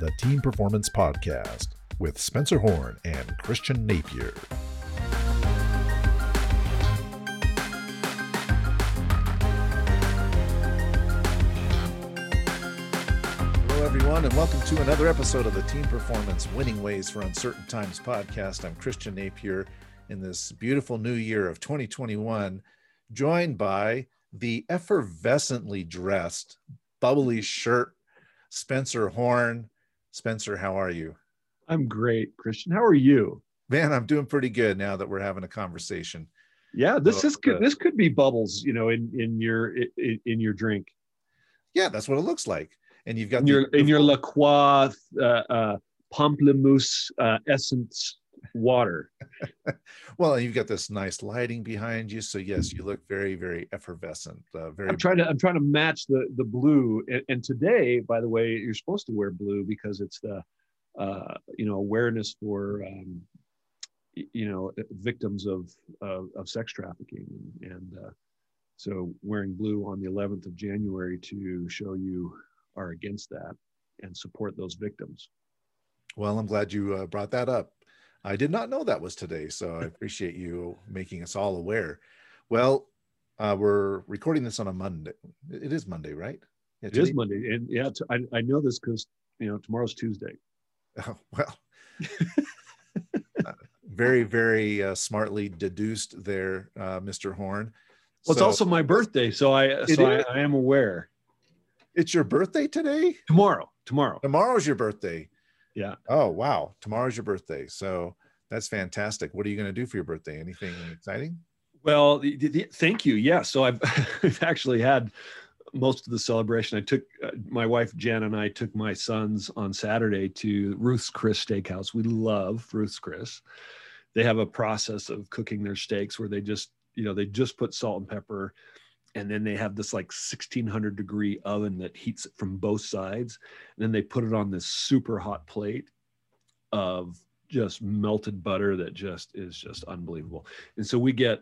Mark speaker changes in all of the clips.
Speaker 1: the Team Performance Podcast with Spencer Horn and Christian Napier. Hello, everyone, and welcome to another episode of the Team Performance Winning Ways for Uncertain Times podcast. I'm Christian Napier in this beautiful new year of 2021, joined by the effervescently dressed, bubbly shirt, Spencer Horn. Spencer, how are you?
Speaker 2: I'm great, Christian. How are you?
Speaker 1: Man, I'm doing pretty good now that we're having a conversation.
Speaker 2: Yeah, this is good. This could be bubbles, you know, in in your in, in your drink.
Speaker 1: Yeah, that's what it looks like. And you've got
Speaker 2: in your in your La Croix uh, uh, pamplemousse uh, essence water.
Speaker 1: well, you've got this nice lighting behind you, so yes, you look very, very effervescent. Uh, very.
Speaker 2: I'm trying to I'm trying to match the the blue. And, and today, by the way, you're supposed to wear blue because it's the uh, you know awareness for um, you know victims of of, of sex trafficking and, and uh, so wearing blue on the 11th of January to show you are against that and support those victims.
Speaker 1: Well, I'm glad you uh, brought that up. I did not know that was today, so I appreciate you making us all aware. Well, uh, we're recording this on a Monday. It is Monday, right?
Speaker 2: Yeah, it is Monday, and yeah, t- I, I know this because you know tomorrow's Tuesday.
Speaker 1: Oh, well, uh, very very uh, smartly deduced there, uh, Mr. Horn.
Speaker 2: Well, it's also my birthday, so I so I, I, am aware.
Speaker 1: It's your birthday today?
Speaker 2: Tomorrow. Tomorrow.
Speaker 1: Tomorrow's your birthday.
Speaker 2: Yeah.
Speaker 1: Oh wow! Tomorrow's your birthday, so that's fantastic. What are you going to do for your birthday? Anything exciting?
Speaker 2: Well, the, the, thank you. Yeah. So I've, I've actually had most of the celebration. I took uh, my wife Jen and I took my sons on Saturday to Ruth's Chris Steakhouse. We love Ruth's Chris. They have a process of cooking their steaks where they just you know they just put salt and pepper and then they have this like 1600 degree oven that heats it from both sides and then they put it on this super hot plate of just melted butter that just is just unbelievable. And so we get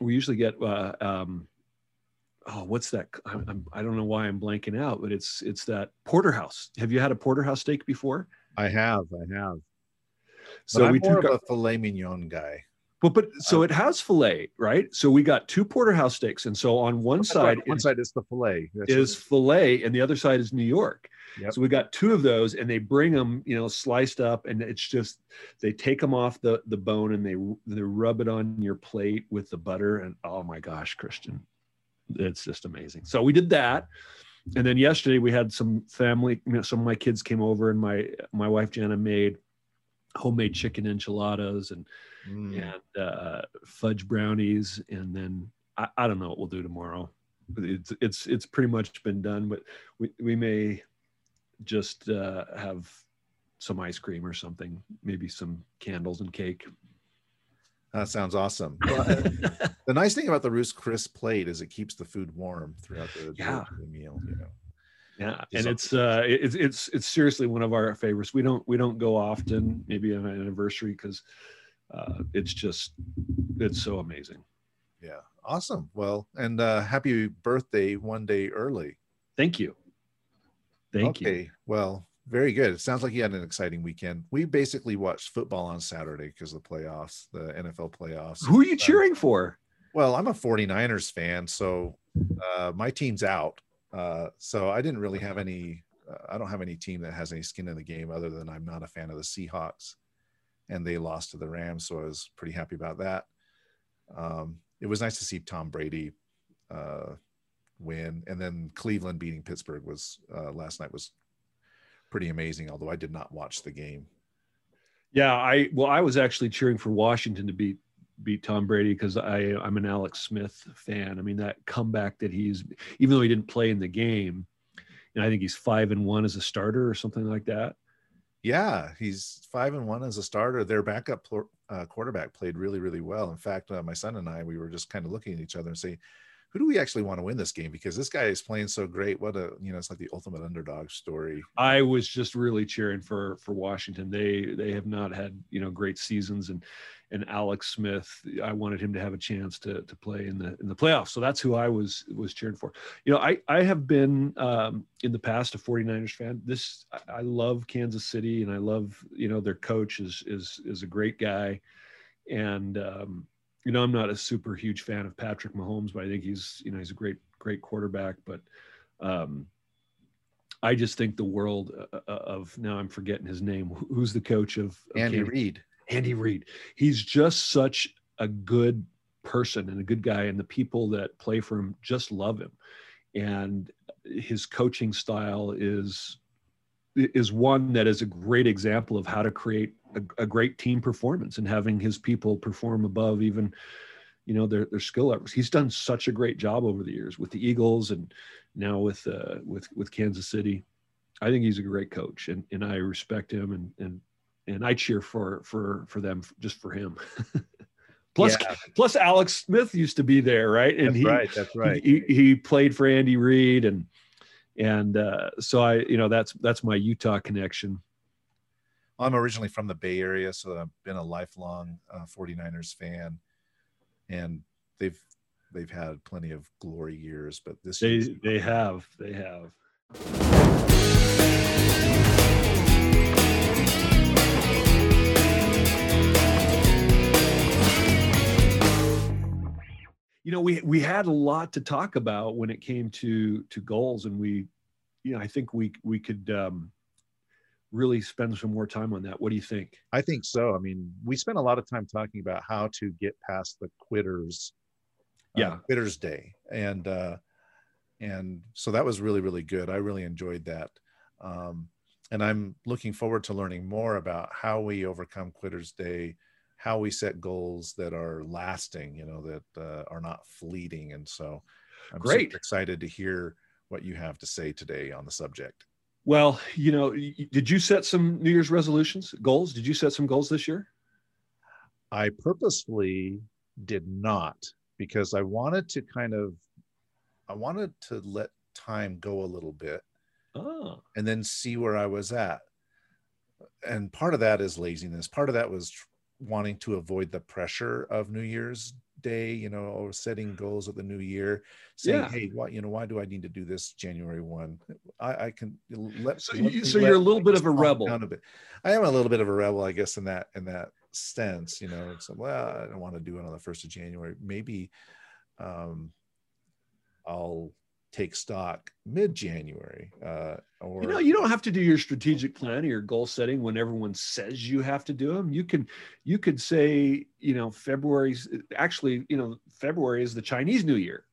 Speaker 2: we usually get uh, um, oh what's that? I'm, i do not know why i'm blanking out but it's it's that porterhouse. Have you had a porterhouse steak before?
Speaker 1: I have i have. So but we I'm more took of a filet mignon guy
Speaker 2: but but so uh, it has fillet, right? So we got two porterhouse steaks, and so on one side,
Speaker 1: one side is the fillet,
Speaker 2: That's is right. fillet, and the other side is New York. Yep. So we got two of those, and they bring them, you know, sliced up, and it's just they take them off the the bone and they they rub it on your plate with the butter, and oh my gosh, Christian, it's just amazing. So we did that, and then yesterday we had some family, you know, some of my kids came over, and my my wife Jana made homemade chicken enchiladas and mm. and uh, fudge brownies, and then I, I don't know what we'll do tomorrow. It's it's it's pretty much been done, but we we may just uh, have some ice cream or something, maybe some candles and cake.
Speaker 1: That sounds awesome. The nice thing about the Ruth's Chris plate is it keeps the food warm throughout the,
Speaker 2: yeah.
Speaker 1: the meal. You know.
Speaker 2: Yeah, and it's uh, it's it's it's seriously one of our favorites. We don't we don't go often, maybe on an anniversary, because uh, it's just it's so amazing.
Speaker 1: Yeah, awesome. Well, and uh, happy birthday one day early.
Speaker 2: Thank you. Thank
Speaker 1: okay.
Speaker 2: you.
Speaker 1: Well, very good. It sounds like you had an exciting weekend. We basically watched football on Saturday because the playoffs, the NFL playoffs.
Speaker 2: Who are you cheering for?
Speaker 1: Well, I'm a 49ers fan, so uh, my team's out. Uh, so I didn't really have any. Uh, I don't have any team that has any skin in the game other than I'm not a fan of the Seahawks and they lost to the Rams. So I was pretty happy about that. Um, it was nice to see Tom Brady uh, win, and then Cleveland beating Pittsburgh was uh, last night was pretty amazing. Although I did not watch the game.
Speaker 2: Yeah, I well, I was actually cheering for Washington to beat beat Tom Brady because I I'm an Alex Smith fan. I mean that comeback that he's even though he didn't play in the game, and I think he's five and one as a starter or something like that.
Speaker 1: Yeah, he's five and one as a starter. Their backup uh, quarterback played really, really well. In fact, uh, my son and I, we were just kind of looking at each other and saying, who do we actually want to win this game? Because this guy is playing so great. What a you know, it's like the ultimate underdog story.
Speaker 2: I was just really cheering for for Washington. They they have not had you know great seasons, and and Alex Smith, I wanted him to have a chance to to play in the in the playoffs. So that's who I was was cheering for. You know, I I have been um, in the past a 49ers fan. This I love Kansas City, and I love you know their coach is is is a great guy, and um, you know, I'm not a super huge fan of Patrick Mahomes, but I think he's, you know, he's a great, great quarterback. But um, I just think the world uh, uh, of now I'm forgetting his name. Who's the coach of, of
Speaker 1: Andy Reid?
Speaker 2: Andy Reid. He's just such a good person and a good guy, and the people that play for him just love him. And his coaching style is is one that is a great example of how to create a, a, great team performance and having his people perform above even you know their their skill levels. He's done such a great job over the years with the Eagles and now with uh, with with Kansas City. I think he's a great coach and and I respect him and and and I cheer for for for them just for him. plus yeah. plus Alex Smith used to be there, right?
Speaker 1: And that's he, right, that's right.
Speaker 2: He, he played for Andy Reid and and uh, so I, you know, that's that's my Utah connection.
Speaker 1: I'm originally from the Bay Area, so I've been a lifelong uh, 49ers fan, and they've they've had plenty of glory years, but this
Speaker 2: they they have they have. You know we we had a lot to talk about when it came to to goals and we you know i think we we could um really spend some more time on that. What do you think?
Speaker 1: I think so. I mean we spent a lot of time talking about how to get past the quitters
Speaker 2: uh, yeah.
Speaker 1: uh, quitters day and uh and so that was really really good. I really enjoyed that. Um and i'm looking forward to learning more about how we overcome quitters day how we set goals that are lasting, you know, that uh, are not fleeting. And so I'm
Speaker 2: great
Speaker 1: excited to hear what you have to say today on the subject.
Speaker 2: Well, you know, did you set some New Year's resolutions, goals? Did you set some goals this year?
Speaker 1: I purposely did not because I wanted to kind of I wanted to let time go a little bit.
Speaker 2: Oh.
Speaker 1: And then see where I was at. And part of that is laziness. Part of that was wanting to avoid the pressure of New Year's Day, you know, or setting goals of the new year, saying, yeah. "Hey, why, you know, why do I need to do this January one? I, I can let."
Speaker 2: So, let you, so you're a little bit of a rebel.
Speaker 1: A bit. I am a little bit of a rebel, I guess, in that in that sense. You know, so well, I don't want to do it on the first of January. Maybe um, I'll take stock mid-January. Uh, or
Speaker 2: you know, you don't have to do your strategic plan or your goal setting when everyone says you have to do them. You can, you could say, you know, February's actually, you know, February is the Chinese New Year,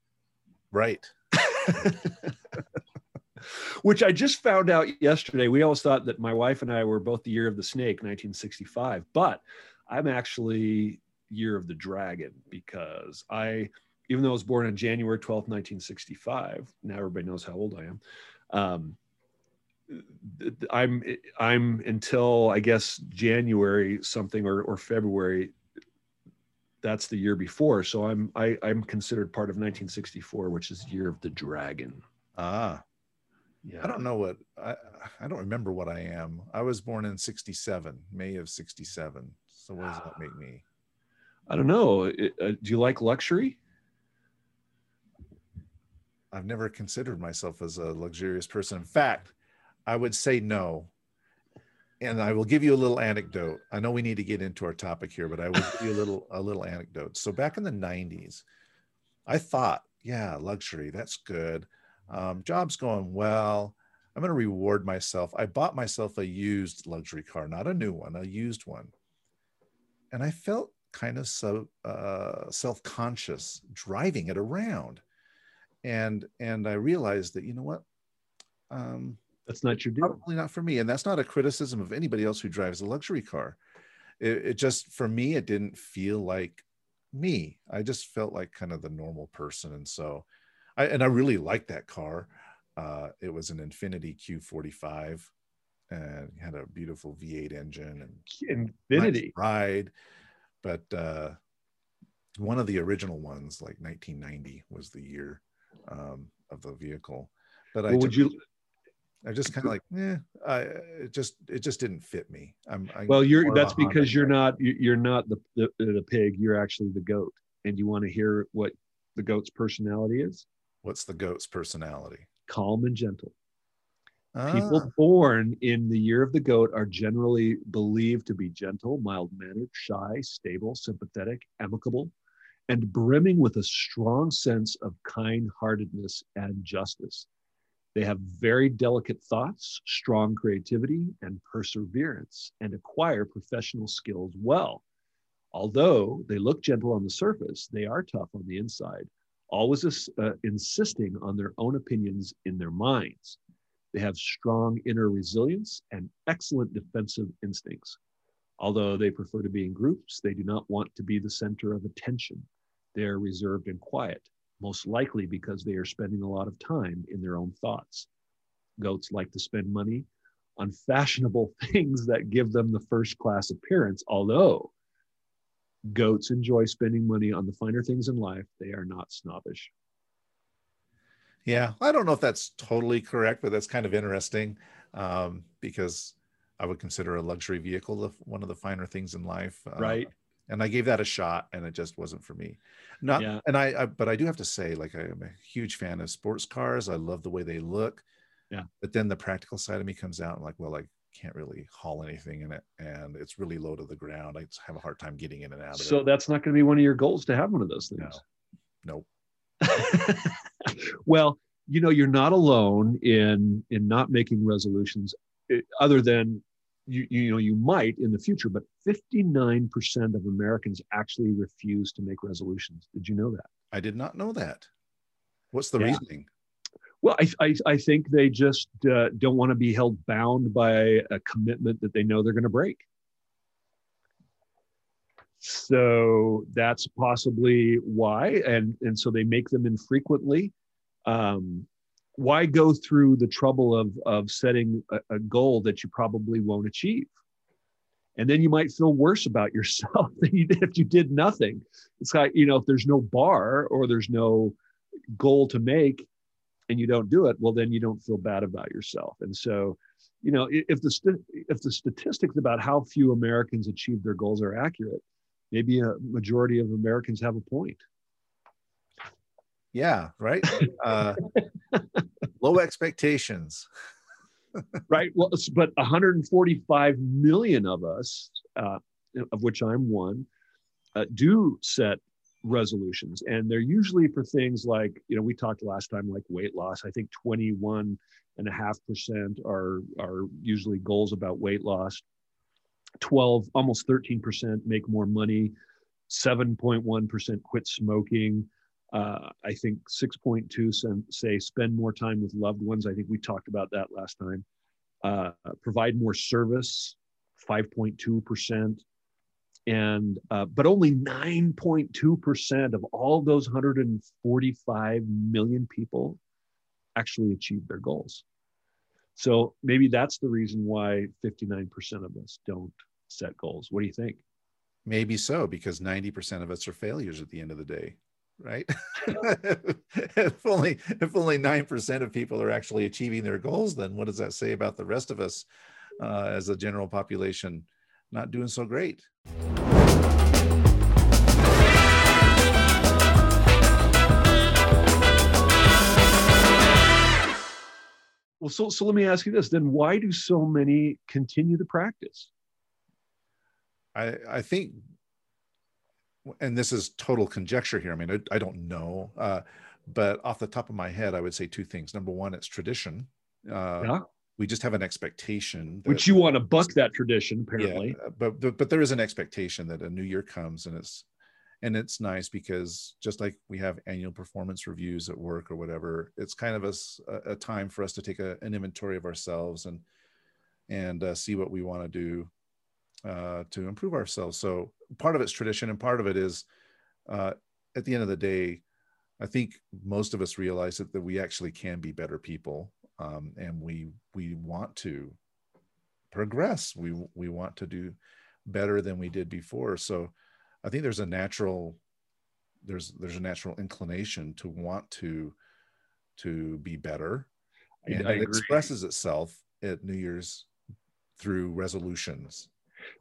Speaker 1: right?
Speaker 2: Which I just found out yesterday. We always thought that my wife and I were both the year of the snake, 1965, but I'm actually year of the dragon because I even though I was born on January 12th, 1965, now everybody knows how old I am. Um, I'm I'm until I guess January something or, or February. That's the year before, so I'm I, I'm considered part of 1964, which is the year of the dragon.
Speaker 1: Ah, yeah. I don't know what I I don't remember what I am. I was born in 67, May of 67. So what does that make me?
Speaker 2: I don't know. Uh, do you like luxury?
Speaker 1: I've never considered myself as a luxurious person. In fact, I would say no. And I will give you a little anecdote. I know we need to get into our topic here, but I will give you a little a little anecdote. So back in the 90s, I thought, yeah, luxury, that's good. Um, job's going well. I'm going to reward myself. I bought myself a used luxury car, not a new one, a used one. And I felt kind of so uh, self-conscious driving it around and and i realized that you know what? Um
Speaker 2: that's not your deal.
Speaker 1: probably not for me. And that's not a criticism of anybody else who drives a luxury car. It, it just for me it didn't feel like me. I just felt like kind of the normal person. And so i and i really liked that car. Uh it was an infiniti q45 and had a beautiful v8 engine and
Speaker 2: infiniti
Speaker 1: nice ride. But uh one of the original ones, like 1990, was the year um, of the vehicle. But I
Speaker 2: would you?
Speaker 1: I just kind of like, eh, I, it just it just didn't fit me. I'm I,
Speaker 2: Well, you're that's because you're not you- you're not the, the the pig. You're actually the goat, and you want to hear what the goat's personality is:
Speaker 1: What's the goat's personality?
Speaker 2: calm and gentle.
Speaker 1: Ah,
Speaker 2: People born in the year of the goat are generally believed to be gentle, mild mannered, shy, stable, sympathetic, amicable, and brimming with a strong sense of kind heartedness and justice. They have very delicate thoughts, strong creativity, and perseverance, and acquire professional skills well. Although they look gentle on the surface, they are tough on the inside, always uh, insisting on their own opinions in their minds. They have strong inner resilience and excellent defensive instincts. Although they prefer to be in groups, they do not want to be the center of attention. They are reserved and quiet, most likely because they are spending a lot of time in their own thoughts. Goats like to spend money on fashionable things that give them the first class appearance, although goats enjoy spending money on the finer things in life. They are not snobbish.
Speaker 1: yeah, I don't know if that's totally correct, but that's kind of interesting um, because I would consider a luxury vehicle one of the finer things in life. uh,
Speaker 2: Right.
Speaker 1: And I gave that a shot, and it just wasn't for me. Not,
Speaker 2: Yeah.
Speaker 1: and I, I, but I do have to say, like, I'm a huge fan of sports cars. I love the way they look.
Speaker 2: Yeah.
Speaker 1: But then the practical side of me comes out, and like, well, I can't really haul anything in it, and it's really low to the ground. I have a hard time getting in and out of it.
Speaker 2: So
Speaker 1: it.
Speaker 2: that's not going to be one of your goals to have one of those things. No.
Speaker 1: Nope.
Speaker 2: well, you know, you're not alone in in not making resolutions. eh, Other than you, you know, you might in the future, but 59% of Americans actually refuse to make resolutions. Did you know that?
Speaker 1: I did not know that. What's the
Speaker 2: Yeah.
Speaker 1: reasoning?
Speaker 2: Well, I, I, I think they just uh, don't want to be held bound by a commitment that they know they're going to break. So that's possibly why, and and so they make them infrequently. Um, why go through the trouble of of setting a, a goal that you probably won't achieve? And then you might feel worse about yourself than you did if you did nothing. It's like you know, if there's no bar or there's no goal to make, and you don't do it, well, then you don't feel bad about yourself. And so, you know, if the if the statistics about how few Americans achieve their goals are accurate, maybe a majority of Americans have a point.
Speaker 1: Yeah, right. Uh, low expectations.
Speaker 2: right? Well, but 145 million of us, uh, of which I'm one, uh, do set resolutions, and they're usually for things like, you know, we talked last time, like weight loss. I think 21 and a half percent are are usually goals about weight loss. 12, almost 13 percent make more money. 7.1 percent quit smoking. Uh, I think 6.2 sen- say spend more time with loved ones. I think we talked about that last time. Uh, provide more service, 5.2%. And, uh, but only 9.2% of all those 145 million people actually achieve their goals. So maybe that's the reason why 59% of us don't set goals. What do you think?
Speaker 1: Maybe so, because 90% of us are failures at the end of the day, right? if only if only 9% of people are actually achieving their goals, then what does that say about the rest of us uh, as a general population not doing so great?
Speaker 2: Well, so, so let me ask you this then why do so many continue the practice?
Speaker 1: I, I think, and this is total conjecture here. I mean, I, I don't know, uh, but off the top of my head, I would say two things. Number one, it's tradition. Uh,
Speaker 2: Yeah.
Speaker 1: We just have an expectation, that-
Speaker 2: Which you want to buck that tradition, apparently.
Speaker 1: Yeah, but, but but there is an expectation that a new year comes, and it's and it's nice because just like we have annual performance reviews at work or whatever, it's kind of a, a time for us to take a, an inventory of ourselves and and uh, see what we want to do uh, to improve ourselves. So part of it's tradition, and part of it is uh, at the end of the day, I think most of us realize that, that we actually can be better people, um, and we we want to progress. We we want to do better than we did before. So I think there's a natural there's there's a natural inclination to want to to be better and it expresses itself at new year's through resolutions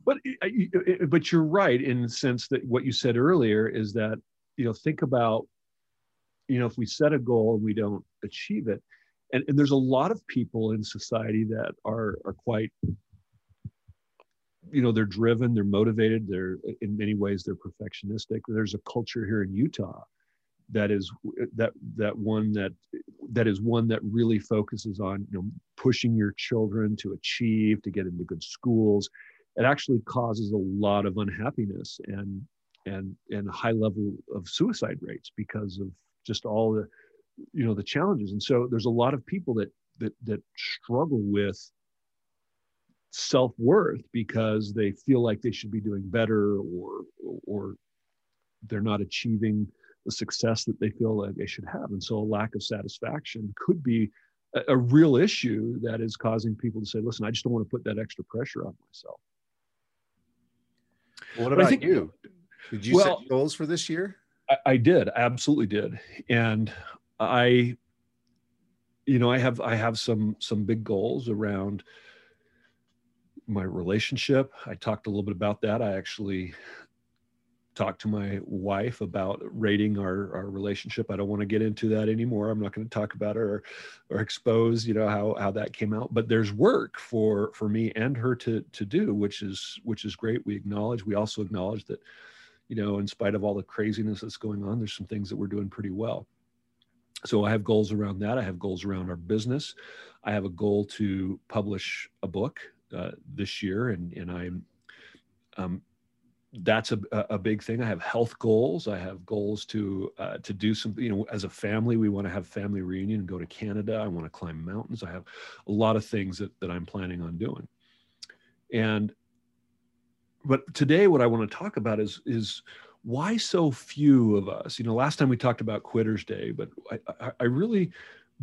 Speaker 2: but uh, uh, uh, but you're right in the sense that what you said earlier is that you know think about you know if we set a goal and we don't achieve it and, and there's a lot of people in society that are are quite you know they're driven they're motivated they're in many ways they're perfectionistic. There's a culture here in utah that is that that one that that is one that really focuses on you know pushing your children to achieve to get into good schools it actually causes a lot of unhappiness and and and high level of suicide rates because of just all the you know the challenges. And so there's a lot of people that that that struggle with self-worth because they feel like they should be doing better or or they're not achieving the success that they feel like they should have. And so a lack of satisfaction could be a, a real issue that is causing people to say listen i just don't want to put that extra pressure on myself
Speaker 1: what about think, you did you well, set goals for this year
Speaker 2: I, I did absolutely did and I, you know, I have I have some some big goals around my relationship. I talked a little bit about that. I actually talked to my wife about rating our, our relationship. I don't want to get into that anymore. I'm not going to talk about it or, or expose, you know, how, how that came out, but there's work for, for me and her to, to do, which is, which is great. We acknowledge, we also acknowledge that, you know, in spite of all the craziness that's going on, there's some things that we're doing pretty well so I have goals around that. I have goals around our business. I have a goal to publish a book uh, this year, and and I'm um, that's a, a big thing. I have health goals. I have goals to uh, to do something. You know, as a family, we want to have family reunion and go to Canada. I want to climb mountains. I have a lot of things that that I'm planning on doing. And but today, what I want to talk about is is why so few of us? You know, last time we talked about Quitters Day, but I, I really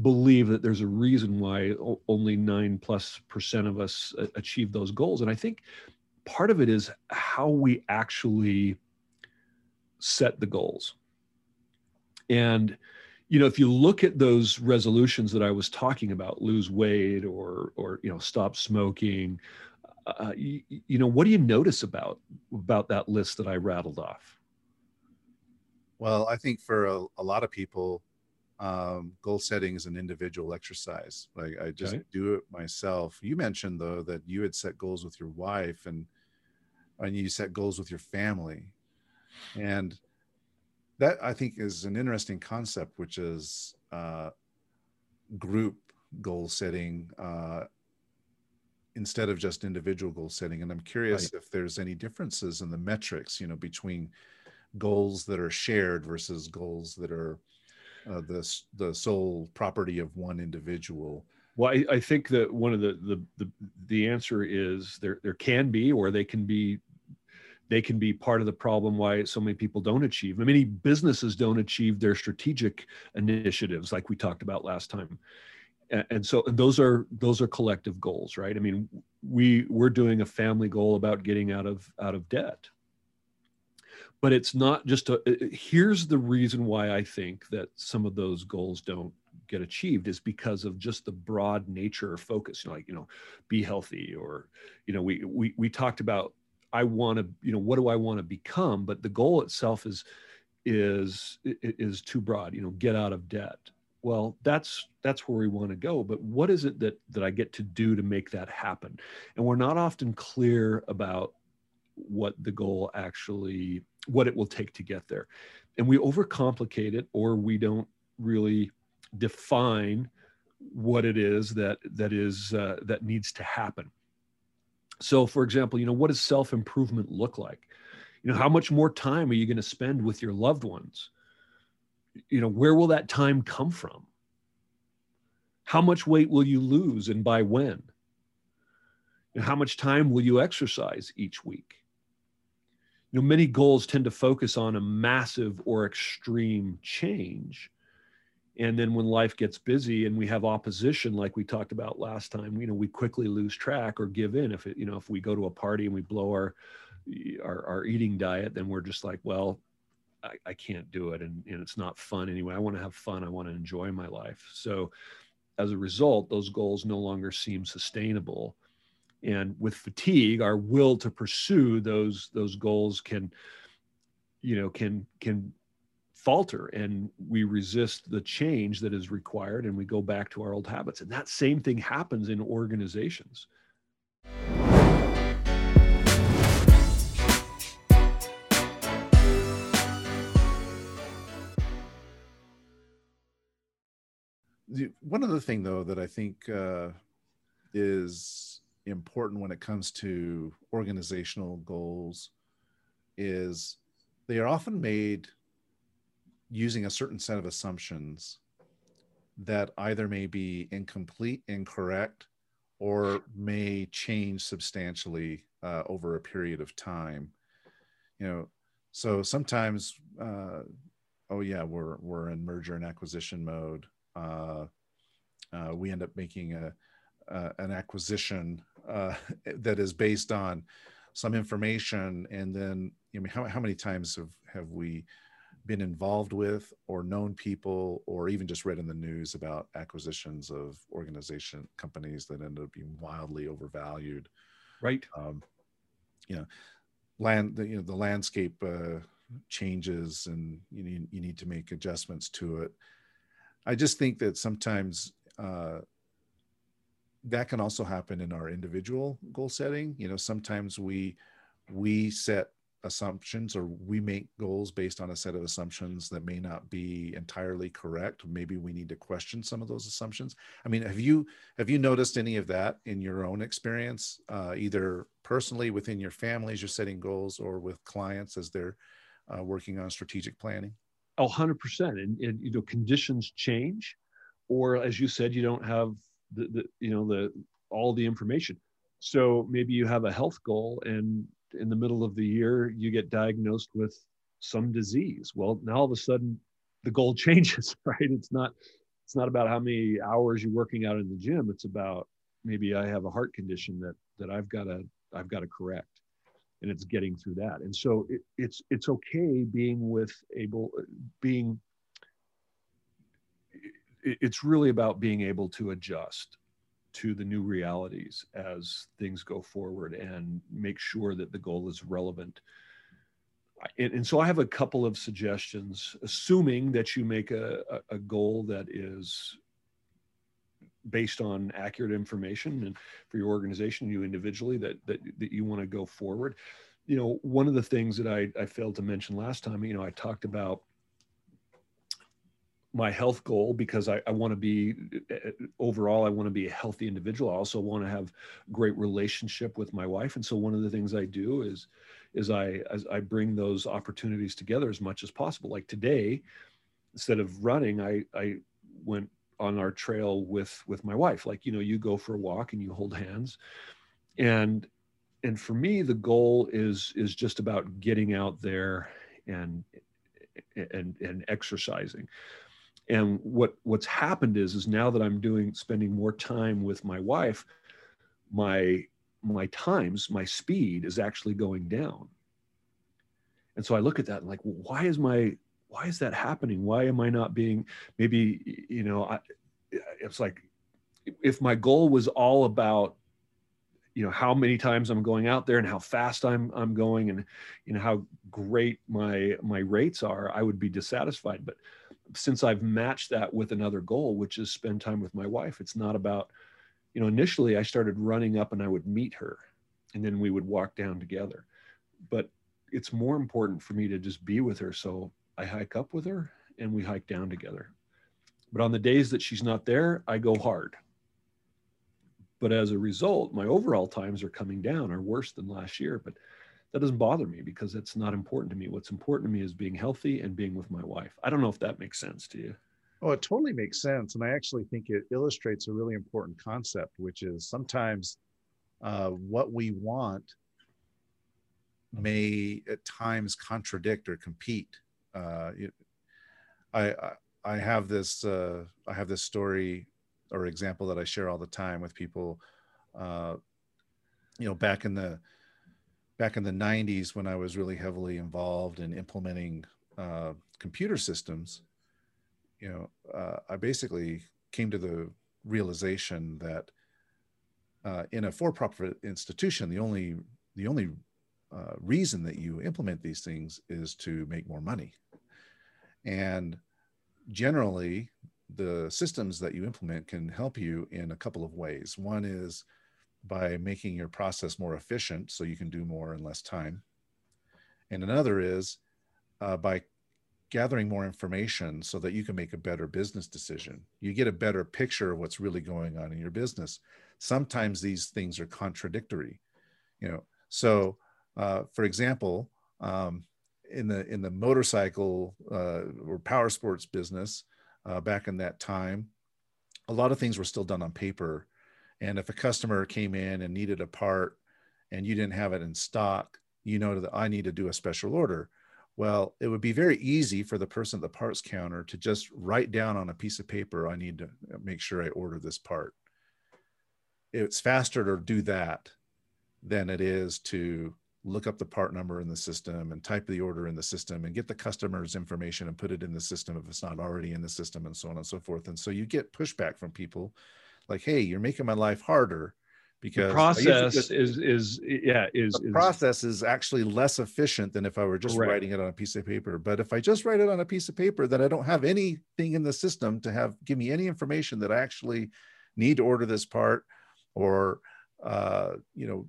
Speaker 2: believe that there's a reason why only nine plus percent of us achieve those goals. And I think part of it is how we actually set the goals. And, you know, if you look at those resolutions that I was talking about, lose weight or, or, you know, stop smoking, uh, you, you know, what do you notice about, about that list that I rattled off?
Speaker 1: Well, I think for a, a lot of people, um, goal setting is an individual exercise. Like I just okay. do it myself. You mentioned though that you had set goals with your wife and and you set goals with your family, and that I think is an interesting concept, which is uh, group goal setting uh, instead of just individual goal setting. And I'm curious right. if there's any differences in the metrics, you know, between goals that are shared versus goals that are uh, the the sole property of one individual.
Speaker 2: Well, I, I think that one of the, the the the answer is there there can be, or they can be they can be part of the problem why so many people don't achieve. Many businesses don't achieve their strategic initiatives, like we talked about last time. And so those are those are collective goals, right? I mean, we we're doing a family goal about getting out of out of debt, but it's not just a uh, here's the reason why i think that some of those goals don't get achieved is because of just the broad nature of focus you know like you know be healthy or you know we we, we talked about i want to you know what do i want to become? But the goal itself is is is too broad you know get out of debt. Well that's that's where we want to go but what is it that that i get to do to make that happen? And we're not often clear about what the goal actually what it will take to get there. And we overcomplicate it or we don't really define what it is that that is uh, that needs to happen. So for example, you know, what does self-improvement look like? You know, how much more time are you going to spend with your loved ones? You know, where will that time come from? How much weight will you lose and by when? And how much time will you exercise each week? You know many goals tend to focus on a massive or extreme change and then when life gets busy and we have opposition like we talked about last time you know we quickly lose track or give in if it you know if we go to a party and we blow our our, our eating diet then we're just like well I, I can't do it and, and it's not fun anyway. I want to have fun. I want to enjoy my life. So as a result, those goals no longer seem sustainable. And with fatigue, our will to pursue those those goals can, you know, can can falter and we resist the change that is required and we go back to our old habits. And that same thing happens in organizations.
Speaker 1: one other thing though that i think uh, is important when it comes to organizational goals is they are often made using a certain set of assumptions that either may be incomplete incorrect or may change substantially uh, over a period of time. You know so sometimes uh, oh yeah we're we're in merger and acquisition mode. Uh, uh, we end up making a, an acquisition uh, that is based on some information, and then I mean, how, how many times have have we been involved with or known people or even just read in the news about acquisitions of organization companies that end up being wildly overvalued?
Speaker 2: Right.
Speaker 1: Um, you know land the, you know the landscape uh, changes and you need, you need to make adjustments to it. I just think that sometimes uh, that can also happen in our individual goal setting. You know, sometimes we we set assumptions or we make goals based on a set of assumptions that may not be entirely correct maybe we need to question some of those assumptions i mean have you have you noticed any of that in your own experience uh, either personally within your families you're setting goals or with clients as they're uh, working on strategic planning
Speaker 2: Oh, 100%. And, and, you know, conditions change, or as you said, you don't have the, the, you know, the, all the information. So maybe you have a health goal and in the middle of the year, you get diagnosed with some disease. Well, now all of a sudden the goal changes, right? It's not, it's not about how many hours you're working out in the gym. It's about maybe I have a heart condition that, that I've got to, I've got to correct and it's getting through that and so it, it's it's okay being with able being it's really about being able to adjust to the new realities as things go forward and make sure that the goal is relevant. And, and so i have a couple of suggestions assuming that you make a, a, goal that is based on accurate information and for your organization you individually that that, that you want to go forward. You know one of the things that I, I failed to mention last time you know i talked about my health goal because I, I want to be eh, eh, overall I want to be a healthy individual. I also want to have great relationship with my wife. And so one of the things I do is is I as I bring those opportunities together as much as possible. Like today, instead of running, I I went on our trail with with my wife like you know you go for a walk and you hold hands and and for me the goal is is just about getting out there and eh, and and exercising and what what's happened is is now that i'm doing spending more time with my wife my my times my speed is actually going down and so i look at that and like well, why is my why is that happening? Why am I not being maybe, you know, I, it's like if my goal was all about you know how many times i'm going out there and how fast i'm i'm going and you know how great my my rates are i would be dissatisfied but since i've matched that with another goal which is spend time with my wife it's not about you know initially i started running up and i would meet her and then we would walk down together but it's more important for me to just be with her so I hike up with her and we hike down together. But on the days that she's not there, I go hard. But as a result, my overall times are coming down, are worse than last year. But that doesn't bother me because it's not important to me. What's important to me is being healthy and being with my wife. I don't know if that makes sense to you.
Speaker 1: Oh, it totally makes sense. And I actually think it illustrates a really important concept, which is sometimes uh, what we want may at times contradict or compete uh, I, I have this uh, I have this story or example that I share all the time with people. Uh, you know, back in the back in the 90s when I was really heavily involved in implementing uh, computer systems, you know, uh, I basically came to the realization that uh, in a for-profit institution, the only the only uh, reason that you implement these things is to make more money, and generally, the systems that you implement can help you in a couple of ways. One is by making your process more efficient, so you can do more in less time, and another is uh, by gathering more information so that you can make a better business decision. You get a better picture of what's really going on in your business. Sometimes these things are contradictory, you know. So, uh, for example, um, in the in the motorcycle uh, or power sports business uh, back in that time, a lot of things were still done on paper. And if a customer came in and needed a part and you didn't have it in stock, you know that I need to do a special order well, it would be very easy for the person at the parts counter to just write down on a piece of paper, I need to make sure I order this part. It's faster to do that than it is to look up the part number in the system and type the order in the system and get the customer's information and put it in the system if it's not already in the system and so on and so forth. And so you get pushback from people like, hey, you're making my life harder because
Speaker 2: the process is is yeah is
Speaker 1: the is, process is actually less efficient than if I were just correct. writing it on a piece of paper. But if I just write it on a piece of paper, then I don't have anything in the system to have give me any information that I actually need to order this part, or uh, you know,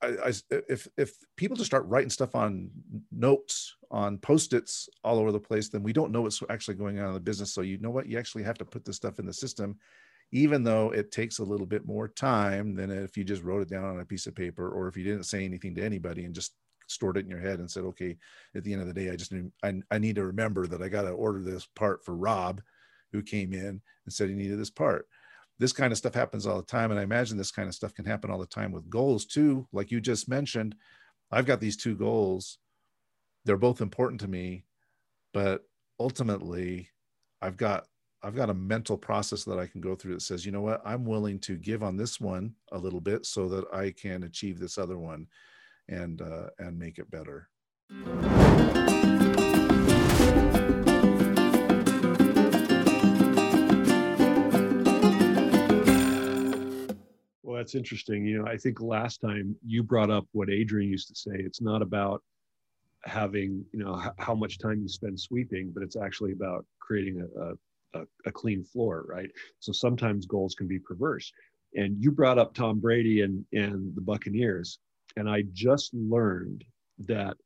Speaker 1: I, I, if if people just start writing stuff on notes on post-its all over the place, then we don't know what's actually going on in the business. So you know what, you actually have to put this stuff in the system even though it takes a little bit more time than if you just wrote it down on a piece of paper or if you didn't say anything to anybody and just stored it in your head and said, okay, at the end of the day, I just need, I, I need to remember that I got to order this part for Rob, who came in and said he needed this part. This kind of stuff happens all the time. And I imagine this kind of stuff can happen all the time with goals too. Like you just mentioned, I've got these two goals. They're both important to me, but ultimately, I've got I've got a mental process that I can go through that says, you know what, I'm willing to give on this one a little bit so that I can achieve this other one and uh, and make it better.
Speaker 2: Well, that's interesting. You know, I think last time you brought up what Adrian used to say. It's not about having, you know, h- how much time you spend sweeping, but it's actually about creating a, a a, a clean floor, right? So sometimes goals can be perverse. And you brought up Tom Brady and, and the Buccaneers. And I just learned that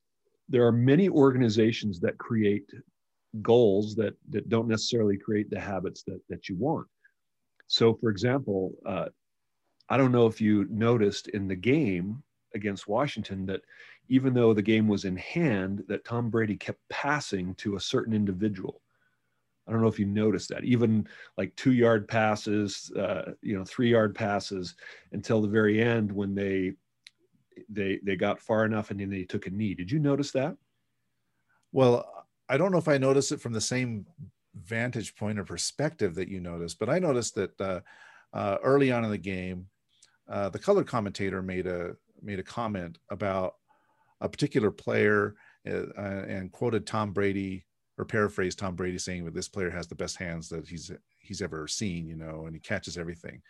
Speaker 2: there are many organizations that create goals that, that don't necessarily create the habits that, that you want. So, for example, uh, I don't know if you noticed in the game against Washington that even though the game was in hand, that Tom Brady kept passing to a certain individual. I don't know if you noticed that. Even like two yard passes, uh, you know, three yard passes until the very end when they they they got far enough and then they took a knee. Did you notice that?
Speaker 1: Well, I don't know if I noticed it from the same vantage point or perspective that you noticed, but I noticed that uh, uh, early on in the game, uh, the color commentator made a made a comment about a particular player uh, and quoted Tom Brady or paraphrase Tom Brady saying that this player has the best hands that he's he's ever seen, you know, and he catches everything.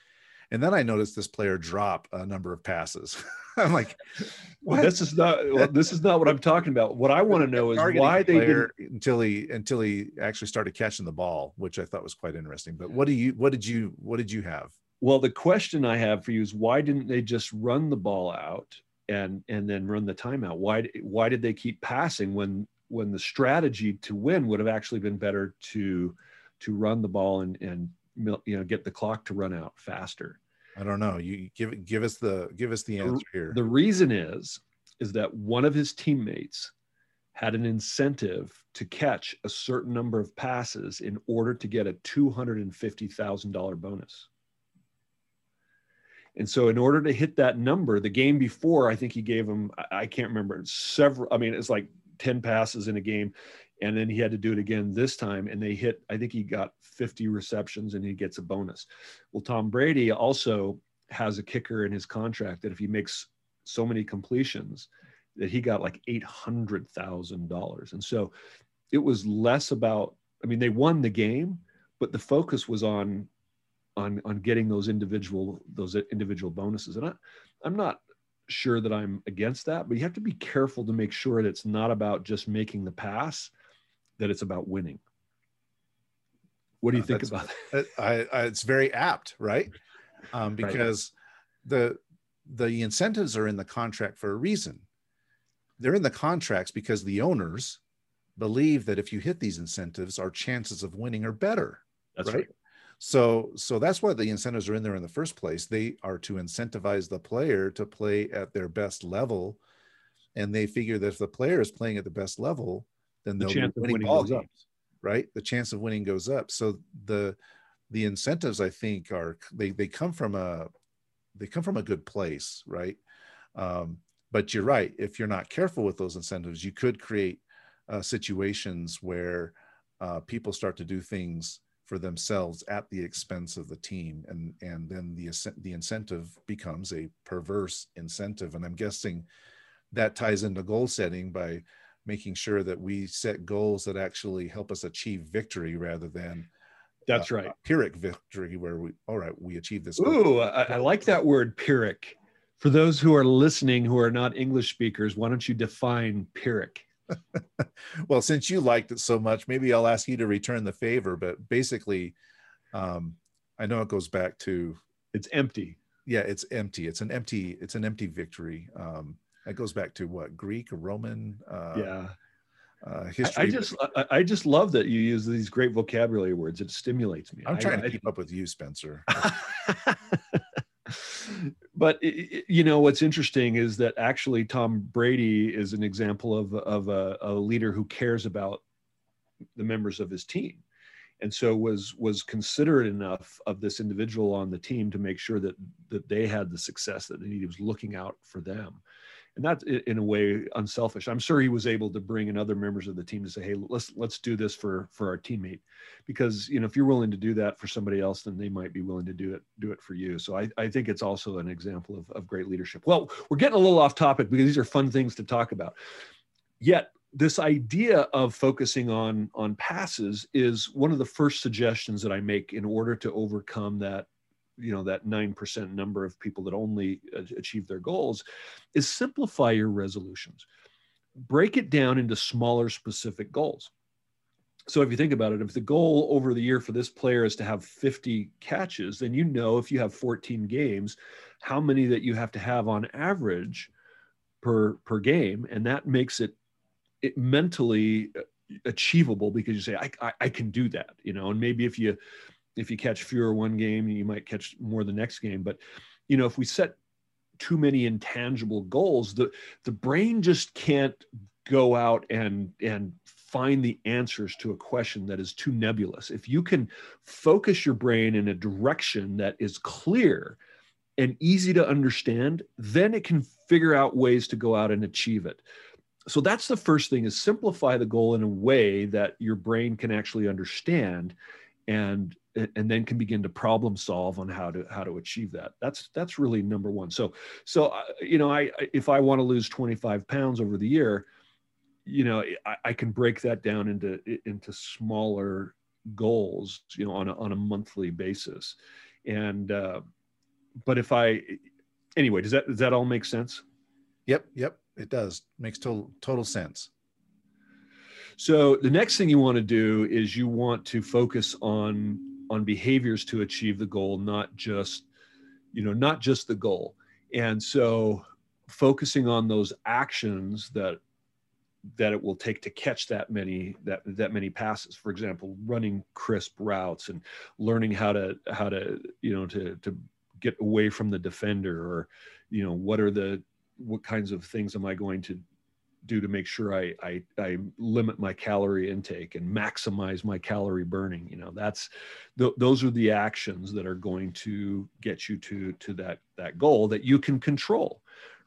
Speaker 1: And then I noticed this player drop a number of passes. I'm like,
Speaker 2: well, this is not well, this is not what I'm talking about. What I want to know is why they did
Speaker 1: until he until he actually started catching the ball, which I thought was quite interesting. But what do you what did you what did you have?
Speaker 2: Well, the question I have for you is why didn't they just run the ball out and and then run the timeout? Why why did they keep passing when when the strategy to win would have actually been better to to run the ball and and you know get the clock to run out faster.
Speaker 1: I don't know. You give give us the give us the answer here.
Speaker 2: the reason is is that one of his teammates had an incentive to catch a certain number of passes in order to get a $250,000 bonus. And so, in order to hit that number, the game before, I think he gave him, I can't remember, several, I mean, it's like 10 passes in a game. And then he had to do it again this time. And they hit, I think he got 50 receptions and he gets a bonus. Well, Tom Brady also has a kicker in his contract that if he makes so many completions, that he got like $800,000. And so it was less about i mean they won the game but the focus was on on on getting those individual those individual bonuses and i i'm not sure that i'm against that but you have to be careful to make sure that it's not about just making the pass that it's about winning what do you uh, think about
Speaker 1: that I, I, it's very apt right um, because right. the the incentives are in the contract for a reason they're in the contracts because the owners believe that if you hit these incentives, our chances of winning are better.
Speaker 2: That's right. right.
Speaker 1: So, so that's why the incentives are in there in the first place. They are to incentivize the player to play at their best level, and they figure that if the player is playing at the best level, then the they'll be winning games, up. right? The chance of winning goes up. So the the incentives, I think, are they they come from a they come from a good place, right? Um, but you're right. If you're not careful with those incentives, you could create uh, situations where uh, people start to do things for themselves at the expense of the team, and and then the the incentive becomes a perverse incentive. And I'm guessing that ties into goal setting by making sure that we set goals that actually help us achieve victory rather than
Speaker 2: that's uh, right
Speaker 1: pyrrhic victory where we all right we achieve this
Speaker 2: goal. ooh I, I like that word pyrrhic for those who are listening who are not English speakers, why don't you define Pyrrhic?
Speaker 1: well, since you liked it so much, maybe I'll ask you to return the favor. But basically, um, I know it goes back to
Speaker 2: it's empty.
Speaker 1: Yeah, it's empty. It's an empty. It's an empty victory. Um, it goes back to what Greek or Roman.
Speaker 2: Uh, yeah. Uh, history. I, I just I, I, just love that you use these great vocabulary words. It stimulates me.
Speaker 1: I'm trying I, to keep up with you, Spencer.
Speaker 2: but you know what's interesting is that actually Tom Brady is an example of of a, a, leader who cares about the members of his team, and so was was considerate enough of this individual on the team to make sure that that they had the success that he was looking out for them and that's in a way unselfish. I'm sure he was able to bring in other members of the team to say, "Hey, let's let's do this for for our teammate," because you know if you're willing to do that for somebody else, then they might be willing to do it do it for you. So I, I think it's also an example of, of great leadership. Well, we're getting a little off topic because these are fun things to talk about. Yet this idea of focusing on on passes is one of the first suggestions that I make in order to overcome that you know that 9% number of people that only achieve their goals is simplify your resolutions. Break it down into smaller specific goals. So if you think about it if the goal over the year for this player is to have 50 catches then you know if you have 14 games how many that you have to have on average per per game. And that makes it it mentally uh, achievable because you say I, I, I can do that you know? And maybe if you if you catch fewer one game, you might catch more the next game. But you know, if we set too many intangible goals, the the brain just can't go out and and find the answers to a question that is too nebulous. If you can focus your brain in a direction that is clear and easy to understand, then it can figure out ways to go out and achieve it. So that's the first thing is simplify the goal in a way that your brain can actually understand and and then can begin to problem solve on how to how to achieve that. That's that's really number one. So so uh, you know i if i want to lose 25 pounds over the year you know I, I, can break that down into into smaller goals you know on a, on a monthly basis. And uh but if i anyway does that does that all make sense?
Speaker 1: Yep yep it does. Makes total total sense.
Speaker 2: So the next thing you want to do is you want to focus on on behaviors to achieve the goal, not just, you know, not just the goal. And so focusing on those actions that that it will take to catch that many that that many passes for example running crisp routes and learning how to how to you know to to get away from the defender or you know what are the what kinds of things am i going to do to make sure I, I, I limit my calorie intake and maximize my calorie burning. You know, that's th- those are the actions that are going to get you to to that that goal that you can control,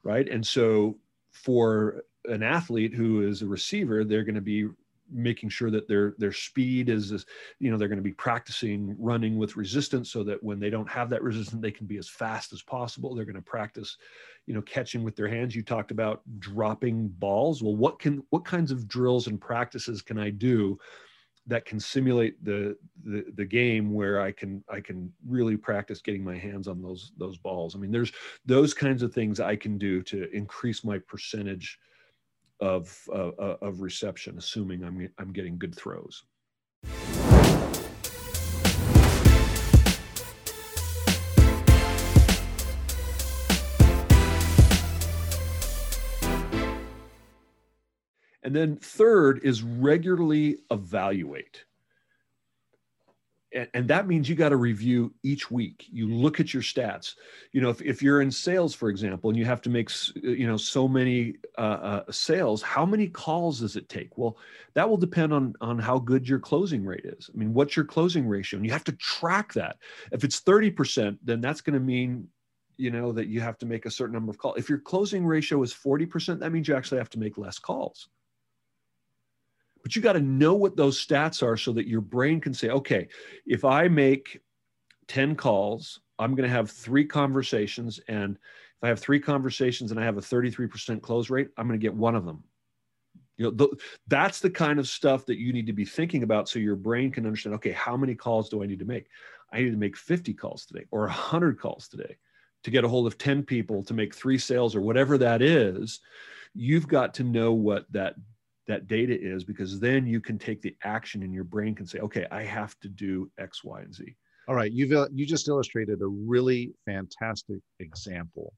Speaker 2: right? And so for an athlete who is a receiver, they're going to be making sure that their their speed is, is you know they're going to be practicing running with resistance so that when they don't have that resistance they can be as fast as possible. They're going to practice you know catching with their hands. You talked about dropping balls. Well what can what kinds of drills and practices can i do that can simulate the, the the game where I can I can really practice getting my hands on those those balls. I mean, there's those kinds of things I can do to increase my percentage of uh, uh of reception, assuming I'm I'm getting good throws. And then third is regularly evaluate. And, and that means you got to review each week. You look at your stats. You know, if, if you're in sales, for example, and you have to make, you know, so many uh, uh, sales, how many calls does it take? Well, that will depend on, on how good your closing rate is. I mean, what's your closing ratio? And you have to track that. If it's 30%, then that's going to mean you know that you have to make a certain number of calls if your closing ratio is 40% that means you actually have to make less calls but you got to know what those stats are so that your brain can say, okay, if I make 10 calls, I'm going to have three conversations. And if I have three conversations and I have a 33% close rate, I'm going to get one of them. You know, the, that's the kind of stuff that you need to be thinking about so your brain can understand, okay, how many calls do I need to make? I need to make 50 calls today or 100 calls today to get a hold of 10 people to make three sales or whatever that is. You've got to know what that that data is because then you can take the action and your brain can say okay i have to do x y and z.
Speaker 1: All right you've uh, you just illustrated a really fantastic example.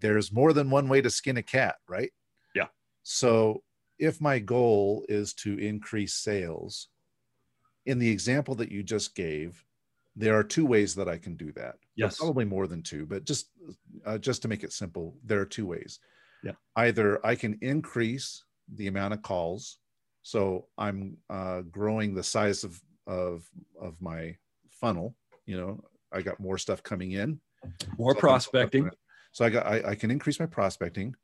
Speaker 1: There's more than one way to skin a cat right?
Speaker 2: Yeah.
Speaker 1: So if my goal is to increase sales in the example that you just gave there are two ways that i can do that.
Speaker 2: Yes.
Speaker 1: Probably more than two but just uh, just to make it simple there are two ways
Speaker 2: yeah.
Speaker 1: Either I can increase the amount of calls, so I'm uh, growing the size of of of my funnel. You know, I got more stuff coming in,
Speaker 2: more so prospecting.
Speaker 1: So I got I, I can increase my prospecting,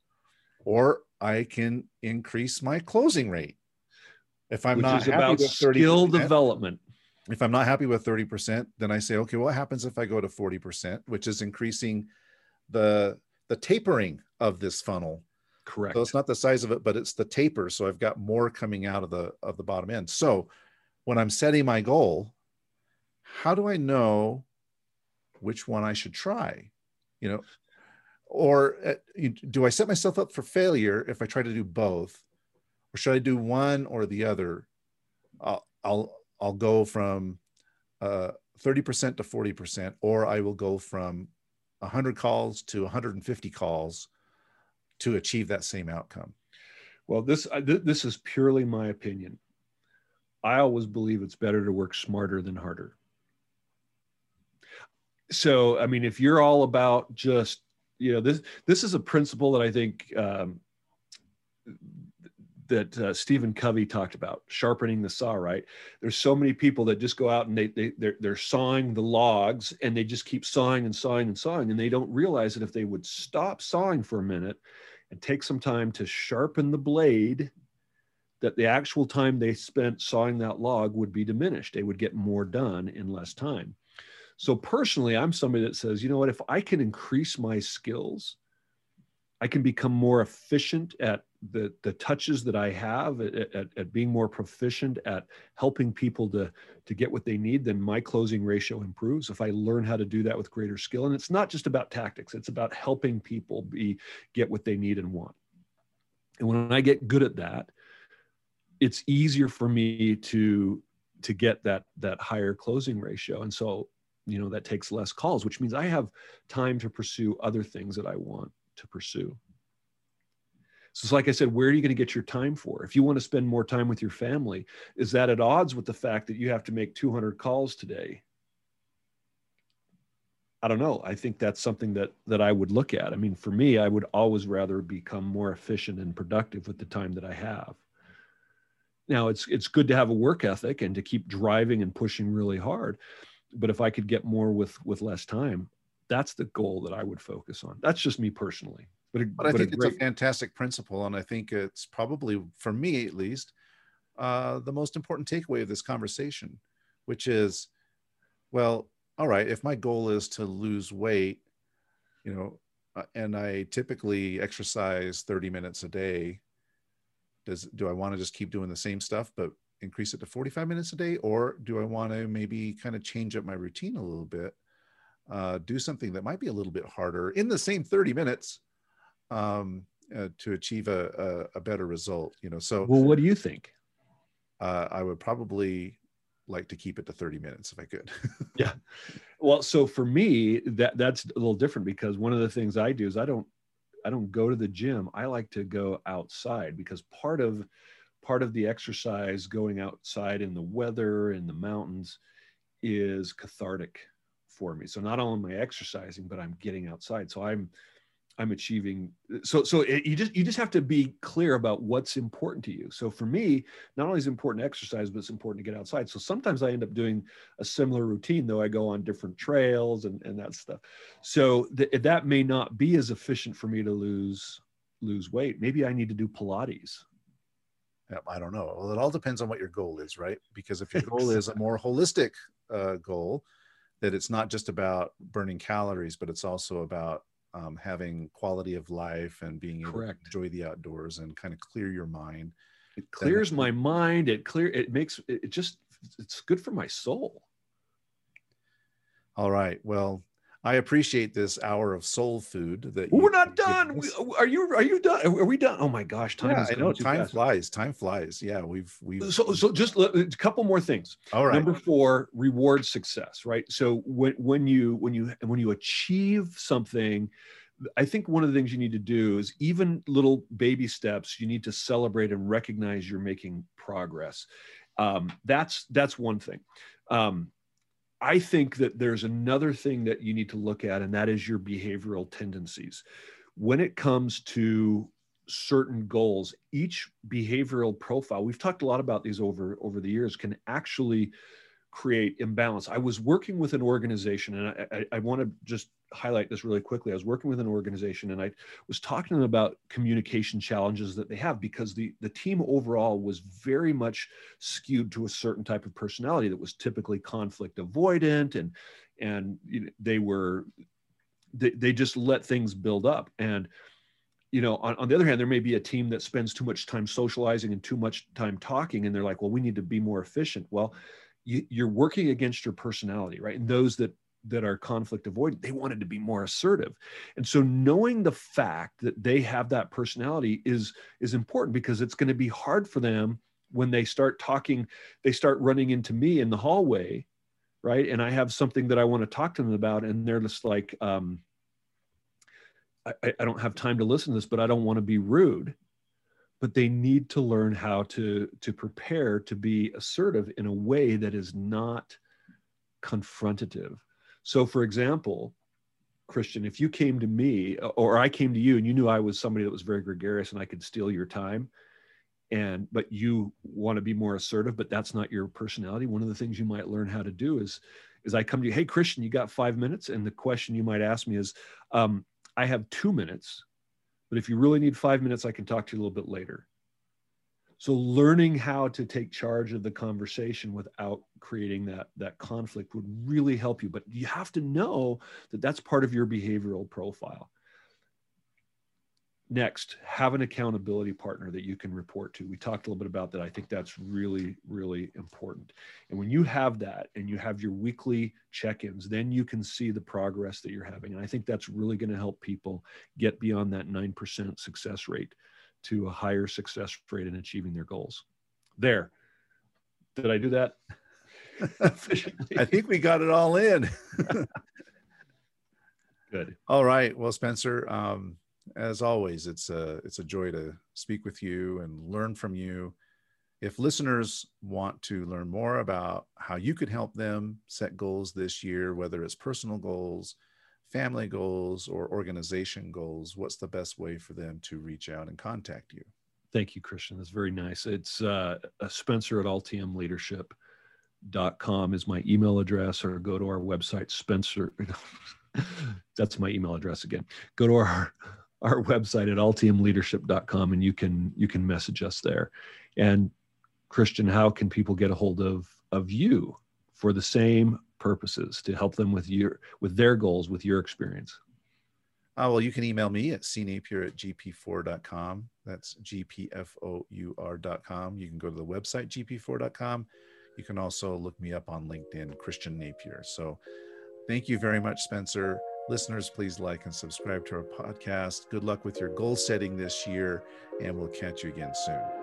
Speaker 1: or I can increase my closing rate. If I'm
Speaker 2: Which
Speaker 1: not
Speaker 2: is about skill development.
Speaker 1: If I'm not happy with 30%, then I say, okay, what happens if I go to 40%, which is increasing the the tapering of this funnel.
Speaker 2: Correct.
Speaker 1: So it's not the size of it, but it's the taper. So I've got more coming out of the of the bottom end. So when I'm setting my goal, how do I know which one I should try? You know, or uh, do I set myself up for failure if I try to do both, or should I do one or the other? I'll I'll, I'll go from uh, 30% to 40%, or I will go from 100 calls to 150 calls to achieve that same outcome?
Speaker 2: Well, this this is purely my opinion. I always believe it's better to work smarter than harder. So, I mean, if you're all about just you know this this is a principle that I think um, that uh, Stephen Covey talked about, sharpening the saw, right? There's so many people that just go out and they, they they're, they're sawing the logs and they just keep sawing and sawing and sawing. And they don't realize that if they would stop sawing for a minute and take some time to sharpen the blade, that the actual time they spent sawing that log would be diminished. They would get more done in less time. So personally, I'm somebody that says, you know what, if I can increase my skills, I can become more efficient at the, the touches that I have at, at, at, being more proficient at helping people to, to get what they need, then my closing ratio improves. If I learn how to do that with greater skill, and it's not just about tactics, it's about helping people be get what they need and want. And when I get good at that, it's easier for me to to get that that higher closing ratio. And so, you know, that takes less calls, which means I have time to pursue other things that I want to pursue. So it's like I said, where are you going to get your time for? If you want to spend more time with your family, is that at odds with the fact that you have to make 200 calls today? I don't know. I think that's something that that I would look at. I mean, for me, I would always rather become more efficient and productive with the time that I have. Now, it's it's good to have a work ethic and to keep driving and pushing really hard, but if I could get more with with less time, that's the goal that I would focus on. That's just me personally.
Speaker 1: But, a, but I but think a it's a fantastic principle, and I think it's probably, for me at least, uh, the most important takeaway of this conversation, which is, well, all right, if my goal is to lose weight, you know, uh, and I typically exercise 30 minutes a day, does do I want to just keep doing the same stuff but increase it to 45 minutes a day, or do I want to maybe kind of change up my routine a little bit, uh, do something that might be a little bit harder in the same 30 minutes? Um, uh, to achieve a, a, a, better result you know so
Speaker 2: well what do you think
Speaker 1: uh, I would probably like to keep it to 30 minutes if I could.
Speaker 2: yeah. Well, so for me, that that's a little different because one of the things I do is I don't I don't go to the gym. I like to go outside because part of part of the exercise going outside in the weather in the mountains is cathartic for me. So not only am I exercising, but I'm getting outside. So I'm I'm achieving. So so it, you just you just have to be clear about what's important to you. So for me, not only is important exercise, but it's important to get outside. So sometimes I end up doing a similar routine, though I go on different trails and and that stuff. So th- that may not be as efficient for me to lose lose weight. Maybe I need to do Pilates.
Speaker 1: I don't know. Well, it all depends on what your goal is, right? Because if your goal is a more holistic uh, goal, that it's not just about burning calories, but it's also about um, having quality of life and being able Correct. to enjoy the outdoors and kind of clear your mind.
Speaker 2: It clears my mind. It clear. It makes it just. It's good for my soul.
Speaker 1: All right. Well, I appreciate this hour of soul food that
Speaker 2: we're not done. We, are you are you done? Are we done? Oh my gosh, time yeah,
Speaker 1: is I know time fast. flies. Time flies. Yeah, we've we've
Speaker 2: so so just a couple more things.
Speaker 1: All right.
Speaker 2: Number four, reward success. Right. So when when you when you when you achieve something, I think one of the things you need to do is even little baby steps. You need to celebrate and recognize you're making progress. Um, that's that's one thing. Um, I think that there's another thing that you need to look at, and that is your behavioral tendencies. When it comes to certain goals, each behavioral profile, we've talked a lot about these over, over the years, can actually create imbalance. I was working with an organization, and I, I, I want to just highlight this really quickly. I was working with an organization, and I was talking to them about communication challenges that they have because the the team overall was very much skewed to a certain type of personality that was typically conflict avoidant, and and you know, they were they, they just let things build up and you know on, on the other hand there may be a team that spends too much time socializing and too much time talking and they're like well we need to be more efficient well you, are working against your personality, right? And those that that are conflict avoidant, they wanted to be more assertive. And so knowing the fact that they have that personality is is important because it's going to be hard for them when they start talking, they start running into me in the hallway, right? And I have something that I want to talk to them about, and they're just like, um, I, I don't have time to listen to this, but I don't want to be rude but they need to learn how to to prepare to be assertive in a way that is not confrontative so for example christian if you came to me or i came to you and you knew i was somebody that was very gregarious and i could steal your time and but you want to be more assertive but that's not your personality one of the things you might learn how to do is is i come to you hey christian you got five minutes and the question you might ask me is um, i have two minutes but if you really need five minutes, I can talk to you a little bit later. So learning how to take charge of the conversation without creating that, that conflict would really help you. But you have to know that that's part of your behavioral profile. Next, have an accountability partner that you can report to. We talked a little bit about that. I think that's really, really important. And when you have that and you have your weekly check ins, then you can see the progress that you're having. And I think that's really going to help people get beyond that 9% success rate to a higher success rate in achieving their goals. There. Did I do that?
Speaker 1: I think we got it all in.
Speaker 2: Good.
Speaker 1: All right. Well, Spencer, um, as always, it's a it's a joy to speak with you and learn from you. If listeners want to learn more about how you could help them set goals this year, whether it's personal goals, family goals, or organization goals, what's the best way for them to reach out and contact you?
Speaker 2: Thank you, Christian. That's very nice. It's uh, Spencer at ultiumleadership.com is my email address, or go to our website, Spencer. That's my email address again. Go to our our website at altiumleadership.com and you can you can message us there. And Christian, how can people get a hold of of you for the same purposes to help them with your with their goals with your experience?
Speaker 1: Uh, well, you can email me at cnapier at gp4.com. That's gpfour.com. You can go to the website gp4.com. You can also look me up on LinkedIn, Christian Napier. So thank you very much, Spencer. Listeners, please like and subscribe to our podcast. Good luck with your goal setting this year, and we'll catch you again soon.